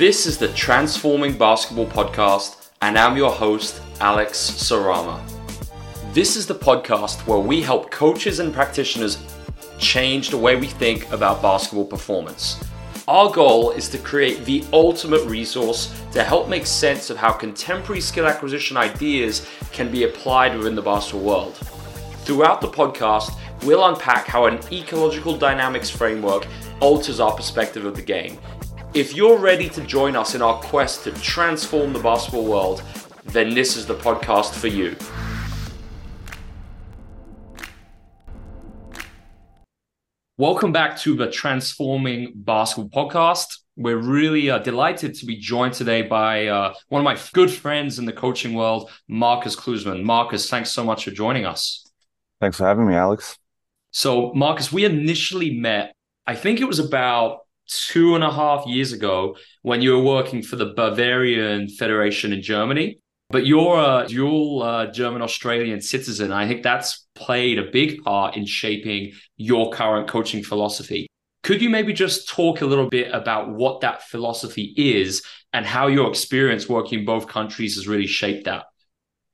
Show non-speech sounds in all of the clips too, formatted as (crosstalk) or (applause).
This is the Transforming Basketball Podcast, and I'm your host, Alex Sarama. This is the podcast where we help coaches and practitioners change the way we think about basketball performance. Our goal is to create the ultimate resource to help make sense of how contemporary skill acquisition ideas can be applied within the basketball world. Throughout the podcast, we'll unpack how an ecological dynamics framework alters our perspective of the game if you're ready to join us in our quest to transform the basketball world, then this is the podcast for you. Welcome back to the Transforming Basketball podcast. We're really uh, delighted to be joined today by uh, one of my good friends in the coaching world, Markus Klusemann. Markus, thanks so much for joining us. Thanks for having me, Alex. So, Markus, we initially met, I think it was about two and a half years ago when you were working for the Bavarian Federation in Germany. But you're a dual uh, German Australian citizen. I think that's played a big part in shaping your current coaching philosophy. Could you maybe just talk a little bit about what that philosophy is and how your experience working in both countries has really shaped that?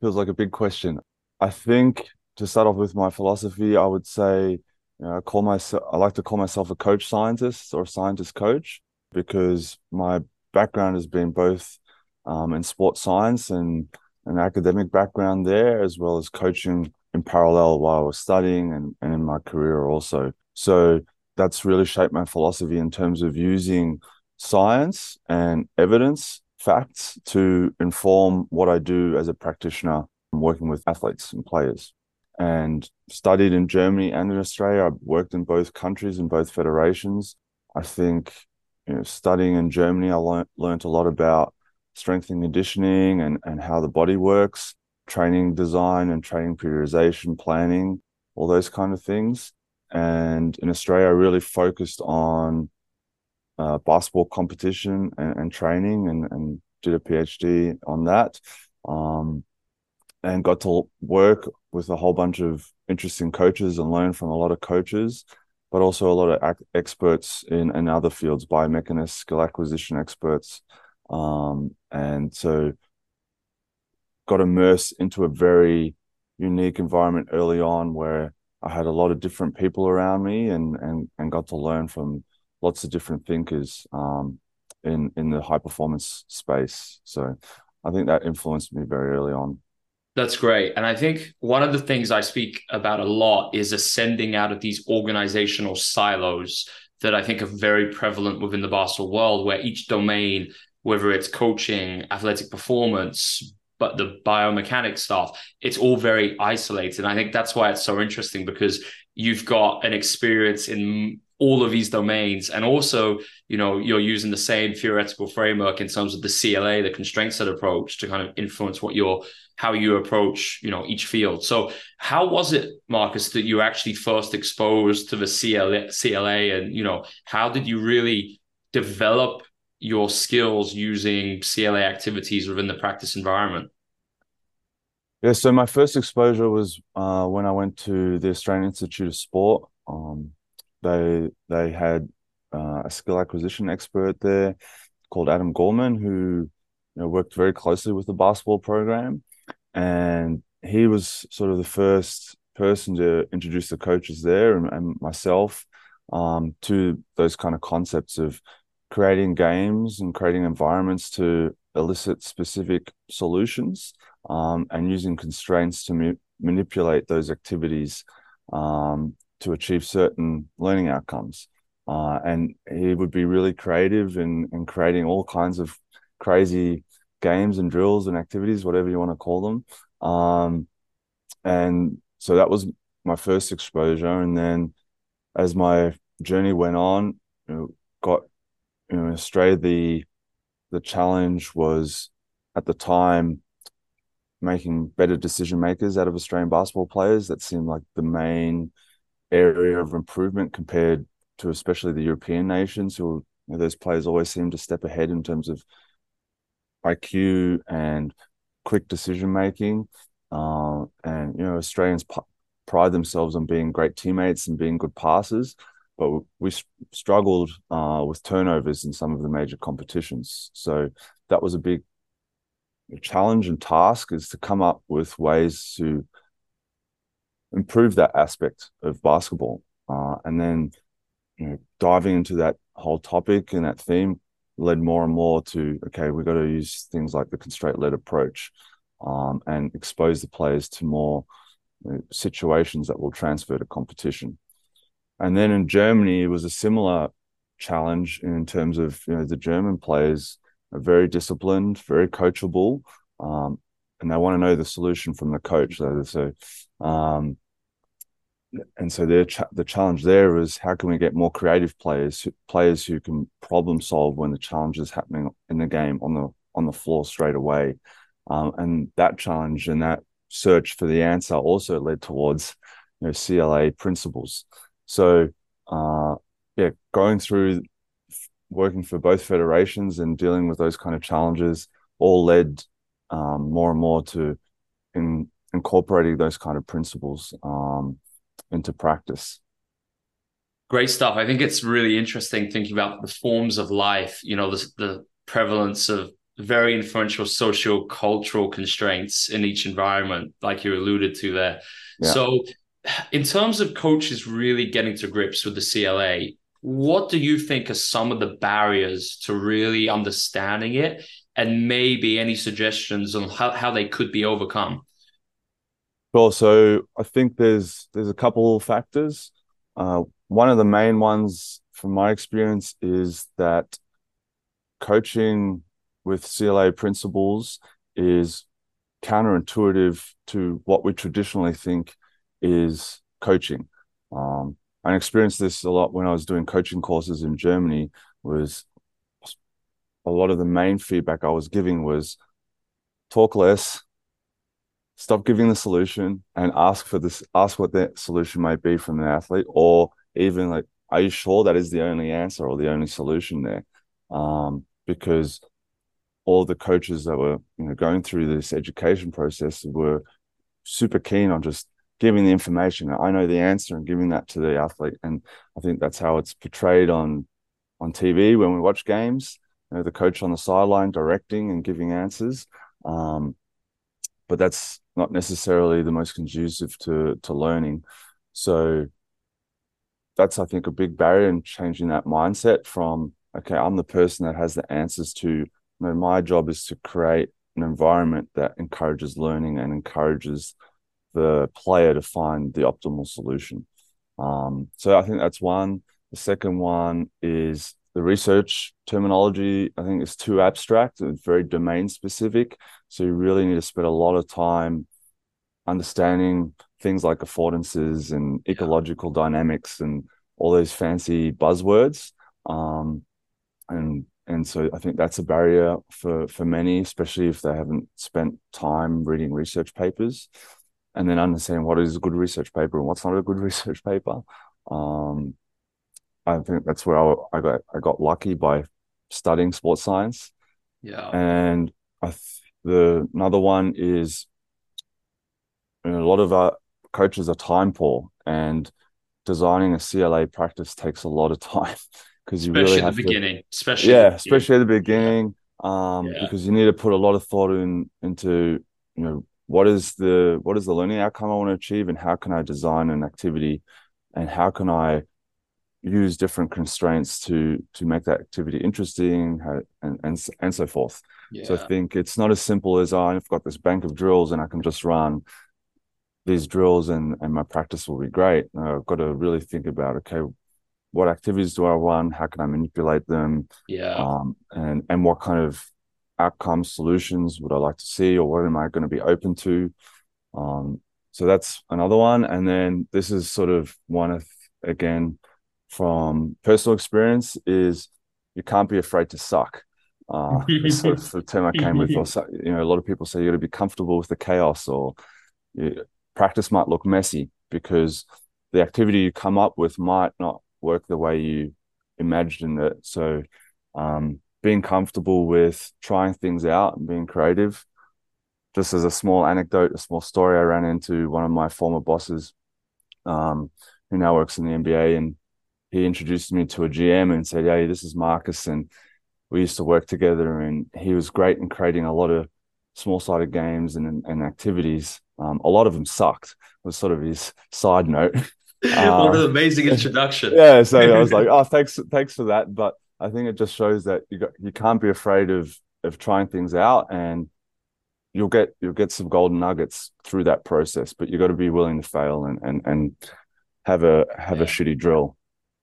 Feels like a big question. I think to start off with my philosophy, I would say you know, I call myself I like to call myself a coach scientist or a scientist coach because my background has been both um, in sports science and an academic background there, as well as coaching in parallel while I was studying and, and in my career also. So that's really shaped my philosophy in terms of using science and evidence, facts to inform what I do as a practitioner working with athletes and players and studied in Germany and in Australia. I worked in both countries in both federations. I think you know, studying in Germany, I learned learned a lot about strength and conditioning and, and how the body works, training design and training periodization, planning, all those kind of things. And in Australia, I really focused on uh, basketball competition and, and training and, and, did a PhD on that. Um, and got to work with a whole bunch of interesting coaches and learn from a lot of coaches, but also a lot of ac- experts in, in other fields, biomechanists, skill acquisition experts. Um, and so got immersed into a very unique environment early on where I had a lot of different people around me and and and got to learn from lots of different thinkers um, in in the high performance space. So I think that influenced me very early on. That's great. And I think one of the things I speak about a lot is ascending out of these organizational silos that I think are very prevalent within the basketball world, where each domain, whether it's coaching, athletic performance, but the biomechanics stuff, it's all very isolated. And I think that's why it's so interesting because you've got an experience in all of these domains and also you know you're using the same theoretical framework in terms of the cla the constraints led approach to kind of influence what you're how you approach you know each field. So how was it markus that you actually first exposed to the cla, CLA and you know how did you really develop your skills using cla activities within the practice environment? Yeah so my first exposure was uh, when i went to the australian institute of sport. Um, they they had uh, a skill acquisition expert there called adam gorman who you know, worked very closely with the basketball program and he was sort of the first person to introduce the coaches there and, and myself um, to those kind of concepts of creating games and creating environments to elicit specific solutions um, and using constraints to ma- manipulate those activities um, to achieve certain learning outcomes. Uh, and he would be really creative in, in creating all kinds of crazy games and drills and activities, whatever you want to call them. Um, and so that was my first exposure. And then as my journey went on, you know, got you know, Australia, the the challenge was at the time making better decision makers out of Australian basketball players. That seemed like the main area of improvement compared to especially the European nations who you know, those players always seem to step ahead in terms of IQ and quick decision making. Uh, and you know, Australians p- pride themselves on being great teammates and being good passers. but we struggled uh, with turnovers in some of the major competitions. So that was a big challenge and task is to come up with ways to improve that aspect of basketball. Uh, and then you know, diving into that whole topic and that theme led more and more to okay, we've got to use things like the constraint led approach um, and expose the players to more you know, situations that will transfer to competition. And then in Germany, it was a similar challenge in terms of you know the German players are very disciplined, very coachable, um, and they want to know the solution from the coach. So, so um, and so their ch- the challenge there is how can we get more creative players, players who can problem solve when the challenge is happening in the game on the on the floor straight away, um, and that challenge and that search for the answer also led towards you know CLA principles. So uh, yeah, going through working for both federations and dealing with those kind of challenges all led um, more and more to in, incorporating those kind of principles um, into practice. Great stuff. I think it's really interesting thinking about the forms of life, you know, the, the prevalence of very influential social cultural constraints in each environment, like you alluded to there. Yeah. So, in terms of coaches really getting to grips with the CLA, what do you think are some of the barriers to really understanding it and maybe any suggestions on how, how they could be overcome Sure. So I think there's there's a couple factors. Uh, one of the main ones, from my experience, is that coaching with CLA principles is counterintuitive to what we traditionally think is coaching. Um, I experienced this a lot when I was doing coaching courses in Germany. Was a lot of the main feedback I was giving was talk less, stop giving the solution and ask for this ask what the solution might be from the athlete or even like are you sure that is the only answer or the only solution there? Um, because all the coaches that were you know going through this education process were super keen on just giving the information. I know the answer and giving that to the athlete. And i think that's how it's portrayed on on tv when we watch games you know, the coach on the sideline directing and giving answers. Um, but that's not necessarily the most conducive to to learning. So that's I think a big barrier in changing that mindset from okay, I'm the person that has the answers to you know, my job is to create an environment that encourages learning and encourages the player to find the optimal solution. Um, so I think that's one. The second one is the research terminology i think is too abstract it's very domain specific. So you really need to spend a lot of time understanding things like affordances and ecological dynamics and all those fancy buzzwords. Um, and and so i think that's a barrier for for many especially if they haven't spent time reading research papers and then understanding what is a good research paper and what's not a good (laughs) research paper. Um, I think that's where I, I, got I got lucky by studying sports science. Yeah. And I th- the another one is you know, a lot of our coaches are time poor and designing a CLA practice takes a lot of (laughs) time because you especially really have at the to, beginning, especially yeah, especially at the beginning. Yeah. Um, yeah. because you need to put a lot of thought in into you know what is the what is the learning outcome I want to achieve and how can I design an activity and how can I use different constraints to to make that activity interesting and and and so forth. Yeah. So I think it's not as simple as oh, I've got this bank of drills and I can just run these drills and and my practice will be great. No, I've got to really think about okay, what activities do I run? How can I manipulate them? Yeah. Um, and and what kind of outcome solutions would I like to see, or what am I going to be open to? Um, so that's another one. And then this is sort of one of again from personal experience is you can't be afraid to suck. Uh, (laughs) sort of the term I came with. Or, you know, a lot of people say you got to be comfortable with the chaos, or you, practice might look messy because the activity you come up with might not work the way you imagined it. So, um, being comfortable with trying things out and being creative. Just as a small anecdote, a small story, I ran into one of my former bosses, um, who now works in the NBA, and he introduced me to a GM and said, "Hey, this is Markus," and we used to work together. And he was great in creating a lot of small-sided games and and activities. Um, a lot of them sucked. Was sort of his side note. Uh, (laughs) what an amazing (laughs) introduction! yeah, so I was like, (laughs) "Oh, thanks, thanks for that." But I think it just shows that you got, you can't be afraid of of trying things out, and you'll get you'll get some golden nuggets through that process. But you got to be willing to fail and and and have a have yeah. a shitty drill.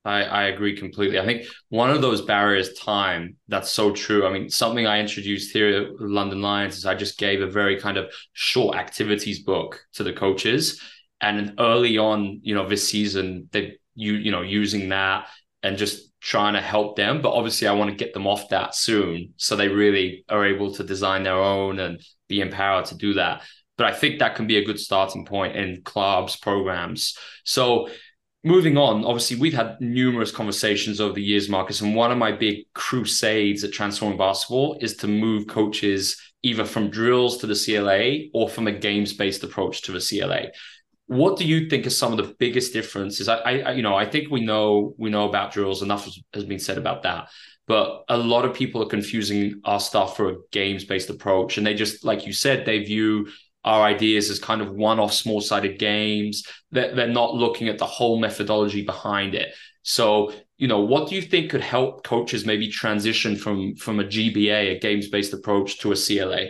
I, I agree completely. I think one of those barriers, time, that's so true. I mean, something I introduced here at London Lions is I just gave a very kind of short activities book to the coaches. And early on, you know, this season, they you you know using that and just trying to help them. But obviously, I want to get them off that soon, so they really are able to design their own and be empowered to do that. But I think that can be a good starting point in clubs programs. So moving on, obviously, we've had numerous conversations over the years, Markus, and one of my big crusades at Transforming Basketball is to move coaches either from drills to the CLA or from a games based approach to the CLA. What do you think are some of the biggest differences? I, I, you know, I think we know we know about drills. Enough has been said about that, but a lot of people are confusing our stuff for a games based approach, and they just, like you said, they view our ideas as kind of one-off small-sided games that they're not looking at the whole methodology behind it. So you know what do you think could help coaches maybe transition from from a gba a games-based approach to a cla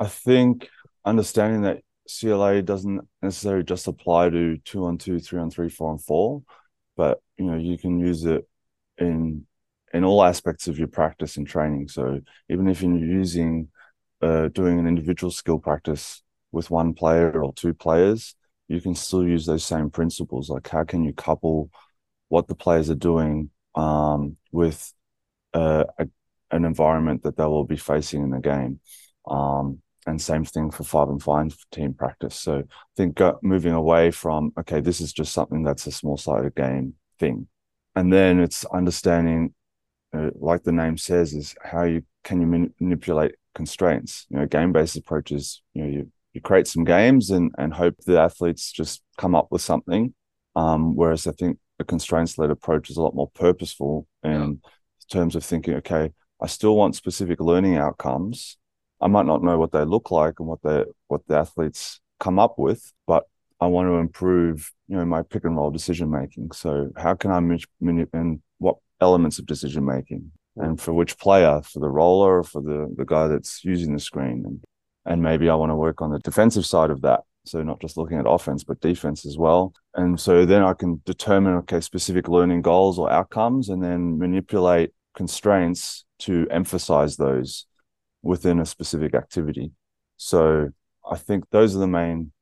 i think understanding that cla doesn't necessarily just apply to two on two three on three four on four but you know you can use it in in all aspects of your practice and training. So even if you're using uh, doing an individual skill practice with one player or two players, you can still use those same principles. Like, how can you couple what the players are doing um, with uh, a, an environment that they will be facing in the game? Um, and same thing for five and five team practice. So I think uh, moving away from okay, this is just something that's a small sided game thing, and then it's understanding, uh, like the name says, is how you can you manipulate constraints. You know, game based approaches. You know, you you create some games and and hope the athletes just come up with something. Um, whereas I think a constraints led approach is a lot more purposeful in yeah. terms of thinking. Okay, I still want specific learning outcomes. I might not know what they look like and what the what the athletes come up with, but I want to improve, you know, my pick and roll decision making. So how can I manipulate and what elements of decision making? And for which player, for the roller, or for the the guy that's using the screen, and and maybe I want to work on the defensive side of that. So not just looking at offense, but defense as well. And so then I can determine okay specific learning goals or outcomes, and then manipulate constraints to emphasize those within a specific activity. So I think those are the main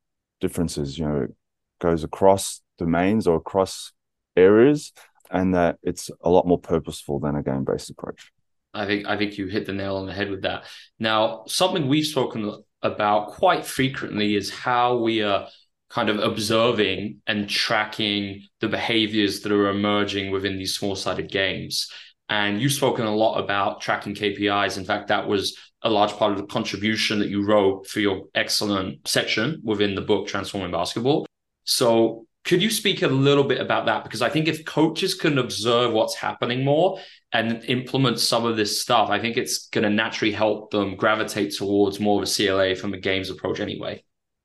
differences. You know, it goes across domains or across areas and that it's a lot more purposeful than a game based approach. I think I think you hit the nail on the head with that. Now, something we've spoken about quite frequently is how we are kind of observing and tracking the behaviors that are emerging within these small-sided games. And you've spoken a lot about tracking KPIs. In fact, that was a large part of the contribution that you wrote for your excellent section within the book Transforming Basketball. So could you speak a little bit about that? Because I think if coaches can observe what's happening more and implement some of this stuff, I think it's going to naturally help them gravitate towards more of a CLA from a games approach anyway.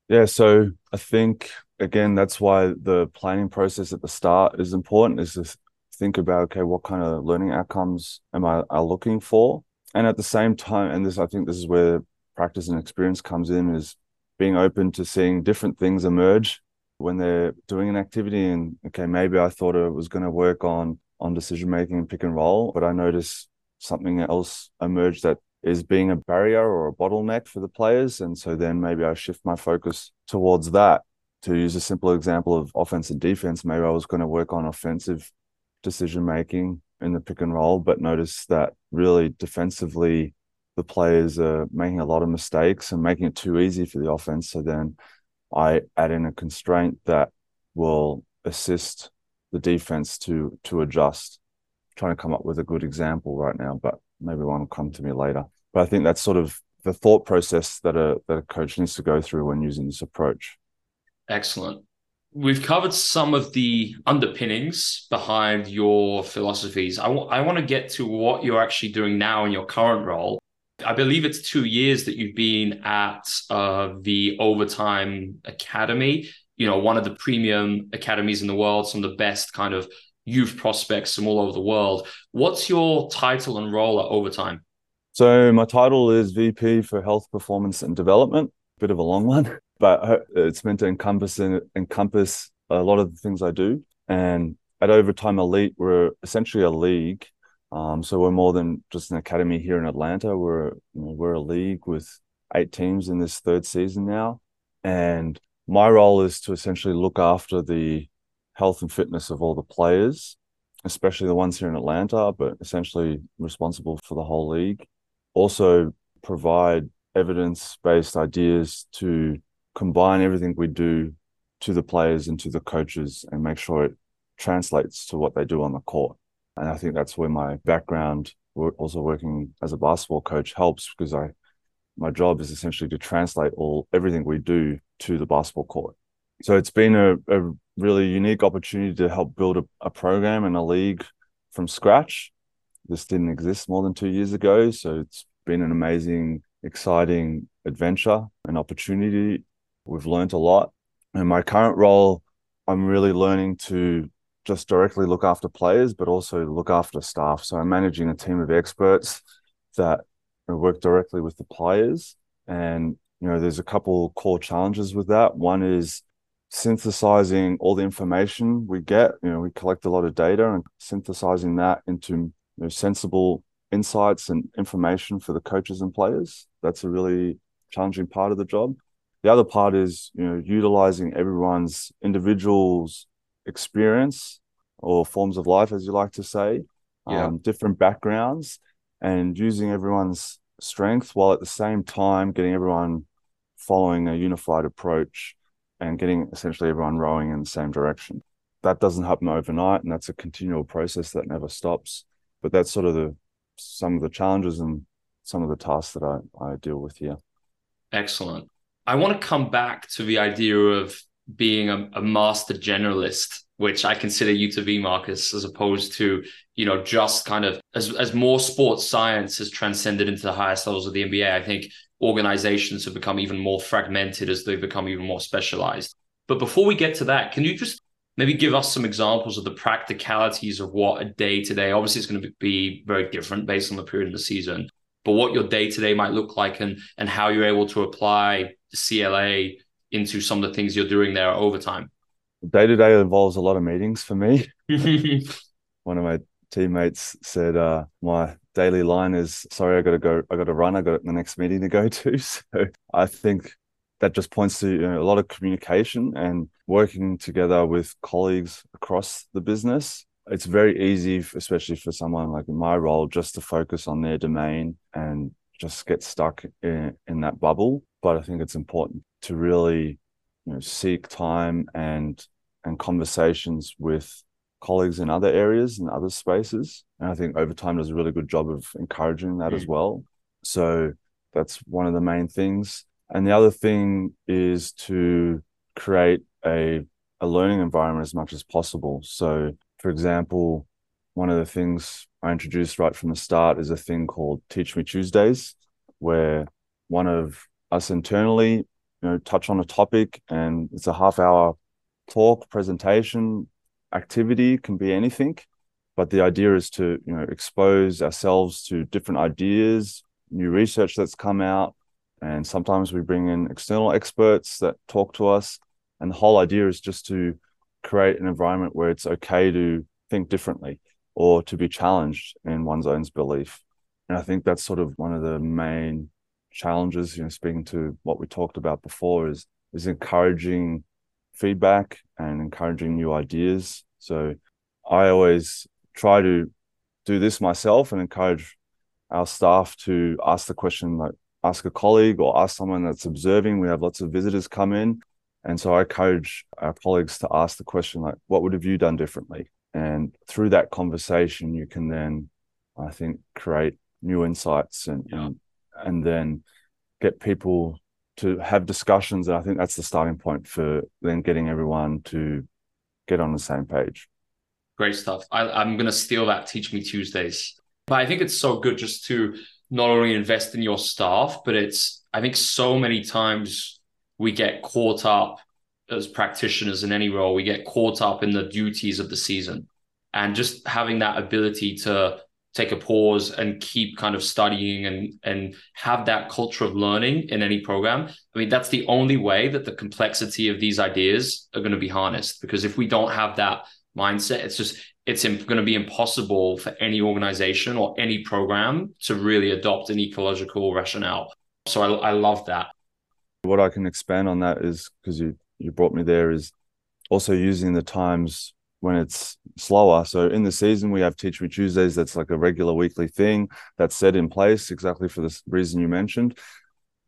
Yeah. So I think, again, that's why the planning process at the start is important is to think about, okay, what kind of learning outcomes am I, I looking for? And at the same time, and this, I think this is where practice and experience comes in, is being open to seeing different things emerge when they're doing an activity and okay maybe i thought it was going to work on on decision making and pick and roll but i noticed something else emerged that is being a barrier or a bottleneck for the players. And so then maybe i shift my focus towards that. To use a simple example of offense and defense maybe i was going to work on offensive decision making in the pick and roll but notice that really defensively the players are making a lot of mistakes and making it too easy for the offense. So then I add in a constraint that will assist the defense to to adjust. I'm trying to come up with a good example right now, but maybe one will come to me later. But I think that's sort of the thought process that a that a coach needs to go through when using this approach. Excellent. we've covered some of the underpinnings behind your philosophies. I, w- I want to get to what you're actually doing now in your current role. I believe it's two years that you've been at uh, the Overtime Academy, you know, one of the premium academies in the world, some of the best kind of youth prospects from all over the world. What's your title and role at Overtime? So, my title is VP for Health Performance and Development, bit of a long one (laughs) but it's meant to encompass encompass a lot of the things I do. And at Overtime Elite, we're essentially a league. Um, so we're more than just an academy here in Atlanta. We're you know, we're a league with eight teams in this third season now, and my role is to essentially look after the health and fitness of all the players, especially the ones here in Atlanta, but essentially responsible for the whole league. Also, provide evidence based ideas to combine everything we do to the players and to the coaches and make sure it translates to what they do on the court. And I think that's where my background, also working as a basketball coach, helps because I my job is essentially to translate all everything we do to the basketball court. So it's been a, a really unique opportunity to help build a, a program and a league from scratch. This didn't exist more than two years ago. So it's been an amazing, exciting adventure and opportunity We've learned a lot. In my current role, I'm really learning to just directly look after players, but also look after staff. So I'm managing a team of experts that work directly with the players. And, you know, there's a couple core challenges with that. One is synthesizing all the information we get. You know, we collect a lot of data and synthesizing that into you know, sensible insights and information for the coaches and players. That's a really challenging part of the job the other part is you know utilizing everyone's individual's experience or forms of life as you like to say yeah. um, different backgrounds and using everyone's strength while at the same time getting everyone following a unified approach and getting essentially everyone rowing in the same direction. That doesn't happen overnight and that's a continual process that never stops but that's sort of the some of the challenges and some of the tasks that i, I deal with here. Excellent. I want to come back to the idea of being a, a, master generalist, which I consider you to be, Markus, as opposed to, you know, just kind of as, as more sports science has transcended into the highest levels of the NBA, I think organizations have become even more fragmented as they become even more specialized. But before we get to that, can you just maybe give us some examples of the practicalities of what a day to day, obviously it's going to be very different based on the period of the season, but what your day to day might look like and, and how you're able to apply CLA into some of the things you're doing there Overtime? Day to day involves a lot of meetings for me. (laughs) One of my teammates said, uh, "My daily line is sorry, I got to go. I got to run. I got the next meeting to go (laughs) to." So I think that just points to you know, a lot of communication and working together with colleagues across the business. It's very easy, especially for someone like in my role, just to focus on their domain and just get stuck in, in that bubble but I think it's important to really you know seek time and and conversations with colleagues in other areas and other spaces. And I think Overtime does a really good job of encouraging that mm. as well. So that's one of the main things. And the other thing is to create a a learning environment as much as possible. So for example, one of the things I introduced right from the start is a thing called Teach Me Tuesdays, where one of us internally, you know, touch on a topic and it's a half hour talk, presentation, activity, can be anything. But the idea is to, you know, expose ourselves to different ideas, new research that's come out. And sometimes we bring in external experts that talk to us. And the whole idea is just to create an environment where it's okay to think differently or to be challenged in one's own belief. And I think that's sort of one of the main challenges you know speaking to what we talked about before is is encouraging feedback and encouraging new ideas. So i always try to do this myself and encourage our staff to ask the question like ask a colleague or ask someone that's observing. We have lots of visitors come in. And so i encourage our colleagues to ask the question like what would have you done differently? And through that conversation you can then i think create new insights and, yeah. and and then get people to have discussions. And I think that's the starting point for then getting everyone to get on the same page. Great stuff. I, am going to steal that Teach Me Tuesdays. But I think it's so good just to not only invest in your staff, but it's, I think so many times we get caught up as practitioners in any role, we get caught up in the duties of the season. And just having that ability to take a pause and keep kind of studying and and have that culture of learning in any program. I mean that's the only way that the complexity of these ideas are going to be harnessed because if we don't have that mindset it's just it's going to be impossible for any organization or any program to really adopt an ecological rationale. So i, I love that. What i can expand on that is because you you brought me there is also using the times when it's slower. So in the season, we have Teach Me Tuesdays. That's like a regular weekly thing that's set in place exactly for the reason you mentioned.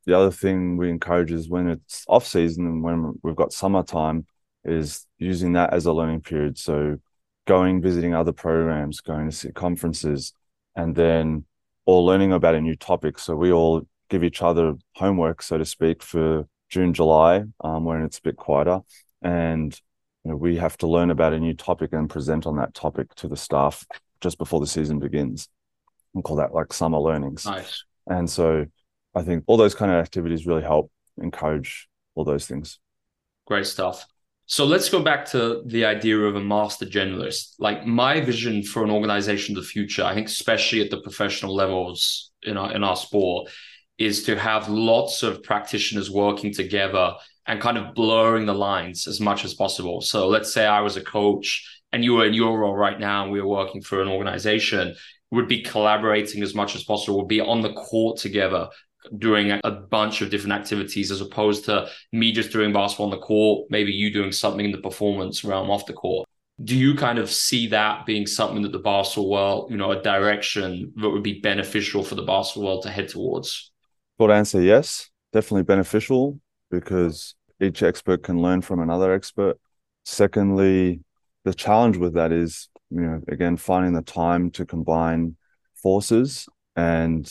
The other thing we encourage is when it's off season and when we've got summertime, is using that as a learning period. So going, visiting other programs, going to conferences, and then all learning about a new topic. So we all give each other homework, so to speak, for June, July, um, when it's a bit quieter. And you know, we have to learn about a new topic and present on that topic to the staff just before the season begins. We call that like summer learnings. Nice. And so I think all those kind of activities really help encourage all those things. Great stuff. So let's go back to the idea of a master generalist. Like my vision for an organization of the future, I think especially at the professional levels in our in our sport, is to have lots of practitioners working together and kind of blurring the lines as much as possible. So let's say I was a coach and you were in your role right now and we were working for an organization, would be collaborating as much as possible, would be on the court together, doing a bunch of different activities as opposed to me just doing basketball on the court, maybe you doing something in the performance realm off the court. Do you kind of see that being something that the basketball world, you know, a direction that would be beneficial for the basketball world to head towards? Short answer, yes, definitely beneficial because each expert can learn from another expert. Secondly, the challenge with that is, you know, again, finding the time to combine forces. And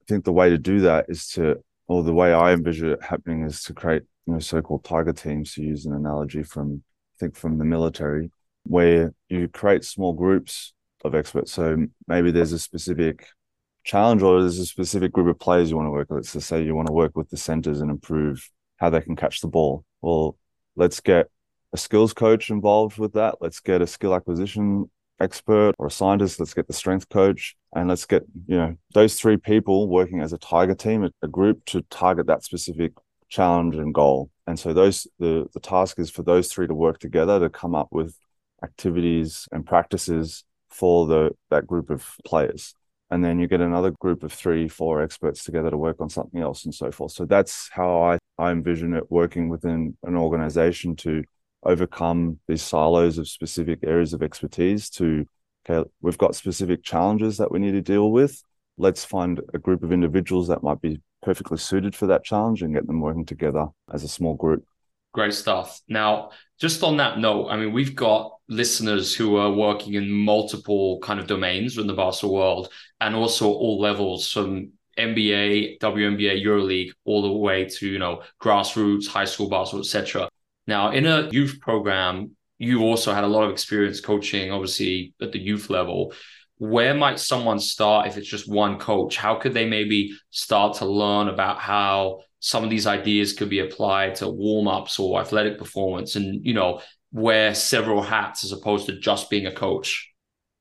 I think the way to do that is to, or the way I envision it happening is to create, you know, so-called tiger teams, to use an analogy from, I think, from the military, where you create small groups of experts. So maybe there's a specific challenge or there's a specific group of players you want to work with. Let's say you want to work with the centers and improve how they can catch the ball. Well, let's get a skills coach involved with that. Let's get a skill acquisition expert or a scientist. Let's get the strength coach and let's get, you know, those three people working as a tiger team, a, group to target that specific challenge and goal. And so those the the task is for those three to work together to come up with activities and practices for the that group of players and then you get another group of three four experts together to work on something else and so forth so that's how i i envision it working within an organization to overcome these silos of specific areas of expertise to okay we've got specific challenges that we need to deal with let's find a group of individuals that might be perfectly suited for that challenge and get them working together as a small group Great stuff. Now, just on that note, I mean, we've got listeners who are working in multiple kind of domains in the basketball world and also all levels from NBA, WNBA, EuroLeague, all the way to, you know, grassroots, high school basketball, etc. Now, in a youth program, you've also had a lot of experience coaching, obviously, at the youth level. Where might someone start if it's just one coach? How could they maybe start to learn about how some of these ideas could be applied to warm ups or athletic performance and, you know, wear several hats as opposed to just being a coach?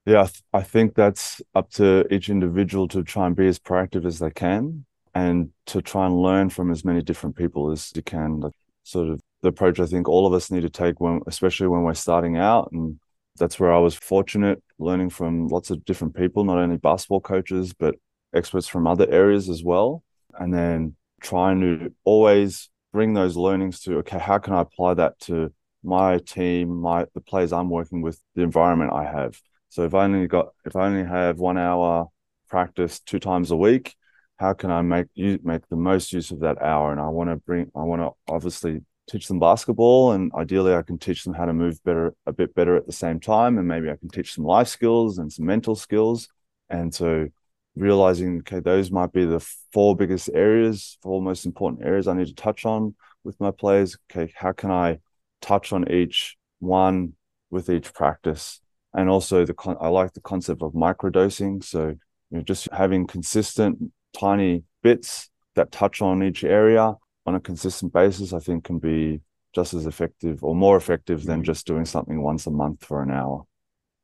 Yeah, I, th- I think that's up to each individual to try and be as proactive as they can and to try and learn from as many different people as you can. Like sort of the approach I think all of us need to take when, especially when we're starting out. And that's where I was fortunate learning from lots of different people, not only basketball coaches, but experts from other areas as well. And then trying to always bring those learnings to okay how can i apply that to my team my the players i'm working with the environment i have so if i only got if i only have one hour practice two times a week how can i make you make the most use of that hour and i want to bring i want to obviously teach them basketball and ideally i can teach them how to move better a bit better at the same time and maybe i can teach some life skills and some mental skills and so realizing, okay, those might be the four biggest areas, four most important areas I need to touch on with my players. Okay, how can I touch on each one with each practice? And also the con- I like the concept of microdosing. So you know, just having consistent tiny bits that touch on each area on a consistent basis, I think can be just as effective or more effective than just doing something once a month for an hour.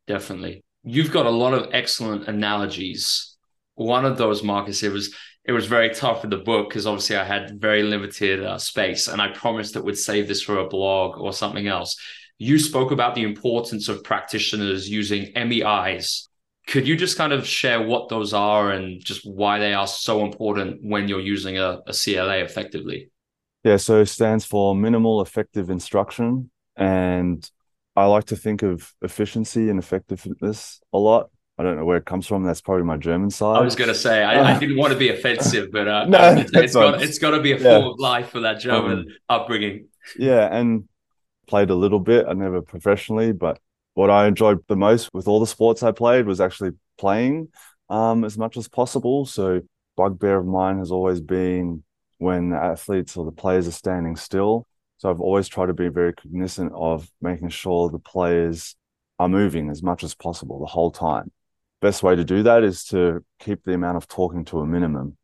Definitely. You've got a lot of excellent analogies. One of those, Markus, it was it was very tough in the book because obviously I had very limited uh, space, and I promised that would save this for a blog or something else. You spoke about the importance of practitioners using MEIs. Could you just kind of share what those are and just why they are so important when you're using a, a CLA effectively? Yeah, so it stands for minimal effective instruction. And I like to think of efficiency and effectiveness a lot. I don't know where it comes from. That's probably my German side. I was going to say I, I, didn't want to be offensive, but uh, (laughs) no, it's, got it's got to be a yeah. form of life for that German um, upbringing. Yeah, and played a little bit. I never professionally, but what I enjoyed the most with all the sports I played was actually playing um, as much as possible. So bugbear of mine has always been when the athletes or the players are standing still. So I've always tried to be very cognizant of making sure the players are moving as much as possible the whole time. Best way to do that is to keep the amount of talking to a minimum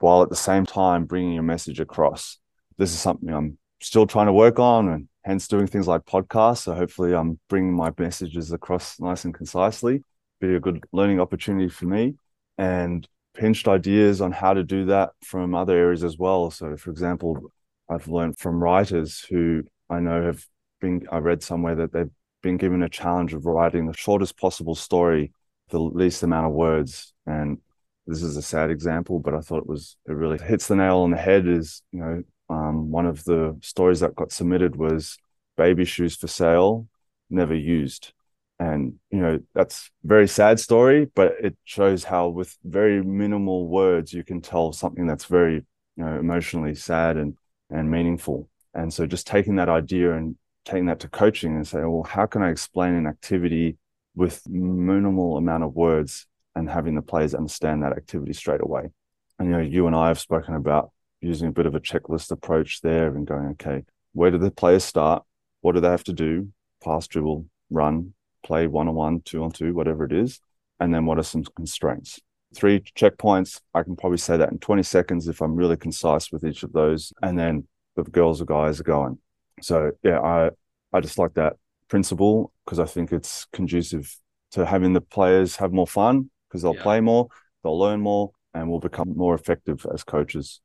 while at the same time bringing your message across. This is something I'm still trying to work on and hence doing things like podcasts. So hopefully I'm bringing my messages across nice and concisely. Be a good learning opportunity for me and pinched ideas on how to do that from other areas as well. So for example, I've learned from writers who I know have been I read somewhere that they've been given a challenge of writing the shortest possible story, the least amount of words. And this is a sad example, but I thought it was it really hits the nail on the head is, you know, um, one of the stories that got submitted was baby shoes for sale, never used. And, you know, that's very sad story, but it shows how with very minimal words, you can tell something that's very, you know, emotionally sad and, and meaningful. And so just taking that idea and taking that to coaching and say, well, how can I explain an activity with minimal amount of words and having the players understand that activity straight away? And, you know, you and I have spoken about using a bit of a checklist approach there and going, okay, where do the players start? What do they have to do? Pass, dribble, run, play one on one, two on two, whatever it is. And then what are some constraints? Three checkpoints. I can probably say that in 20 seconds if I'm really concise with each of those. And then the girls or guys are going. So yeah, I I just like that principle because I think it's conducive to having the players have more fun because they'll yeah. play more, they'll learn more, and we'll become more effective as coaches.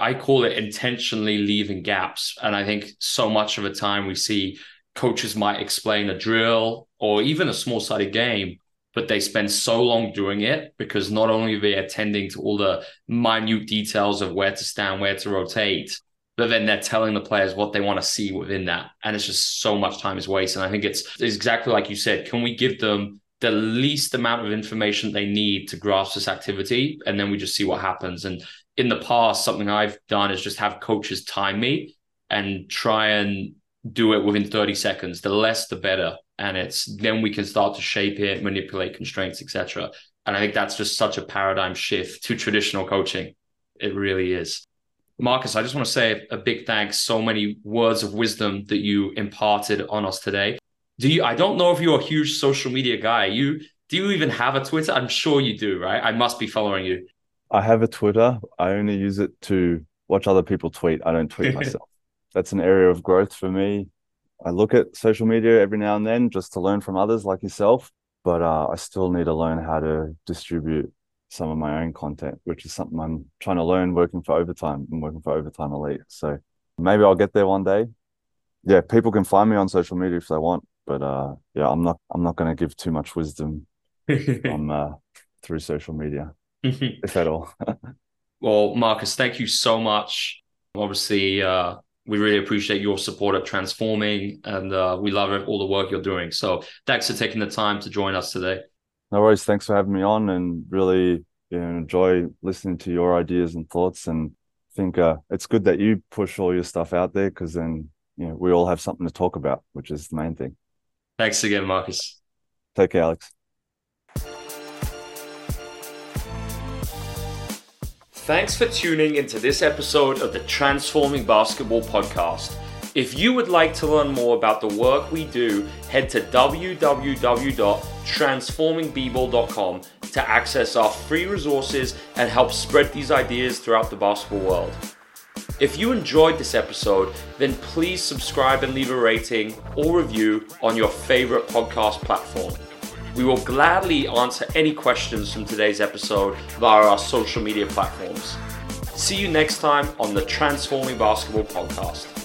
I call it intentionally leaving gaps. And I think so much of the time we see coaches might explain a drill or even a small sided game, but they spend so long doing it because not only are they attending to all the minute details of where to stand, where to rotate, but then they're telling the players what they want to see within that. And it's just so much time is wasted. And I think it's, it's exactly like you said. Can we give them the least amount of information they need to grasp this activity? And then we just see what happens. And in the past, something I've done is just have coaches time me and try and do it within 30 seconds. The less, the better. And it's then we can start to shape it, manipulate constraints, etc. And I think that's just such a paradigm shift to traditional coaching. It really is. Markus, I just want to say a big thanks. So many words of wisdom that you imparted on us today. Do you? I don't know if you're a huge social media guy. You do you even have a Twitter? I'm sure you do, right? I must be following you. I have a Twitter. I only use it to watch other people tweet. I don't tweet (laughs) myself. That's an area of growth for me. I look at social media every now and then just to learn from others like yourself, but uh, I still need to learn how to distribute some of my own content, which is something I'm trying to learn working for Overtime and working for Overtime Elite. So maybe I'll get there one day. Yeah, people can find me on social media if they want, but uh, yeah, I'm not. I'm not going to give too much wisdom (laughs) on uh, through social media. If at all. (laughs) well, Markus, thank you so much. Obviously, uh, we really appreciate your support at Transforming, and uh, we love all the work you're doing. So, thanks for taking the time to join us today. No worries. Thanks for having me on, and really you know, enjoy listening to your ideas and thoughts. And think uh, it's good that you push all your stuff out there because then you know we all have something to talk about, which is the main thing. Thanks again, Markus. Take care, Alex. Thanks for tuning into this episode of the Transforming Basketball Podcast. If you would like to learn more about the work we do, head to www.transformingbball.com to access our free resources and help spread these ideas throughout the basketball world. If you enjoyed this episode, then please subscribe and leave a rating or review on your favorite podcast platform. We will gladly answer any questions from today's episode via our social media platforms. See you next time on the Transforming Basketball Podcast.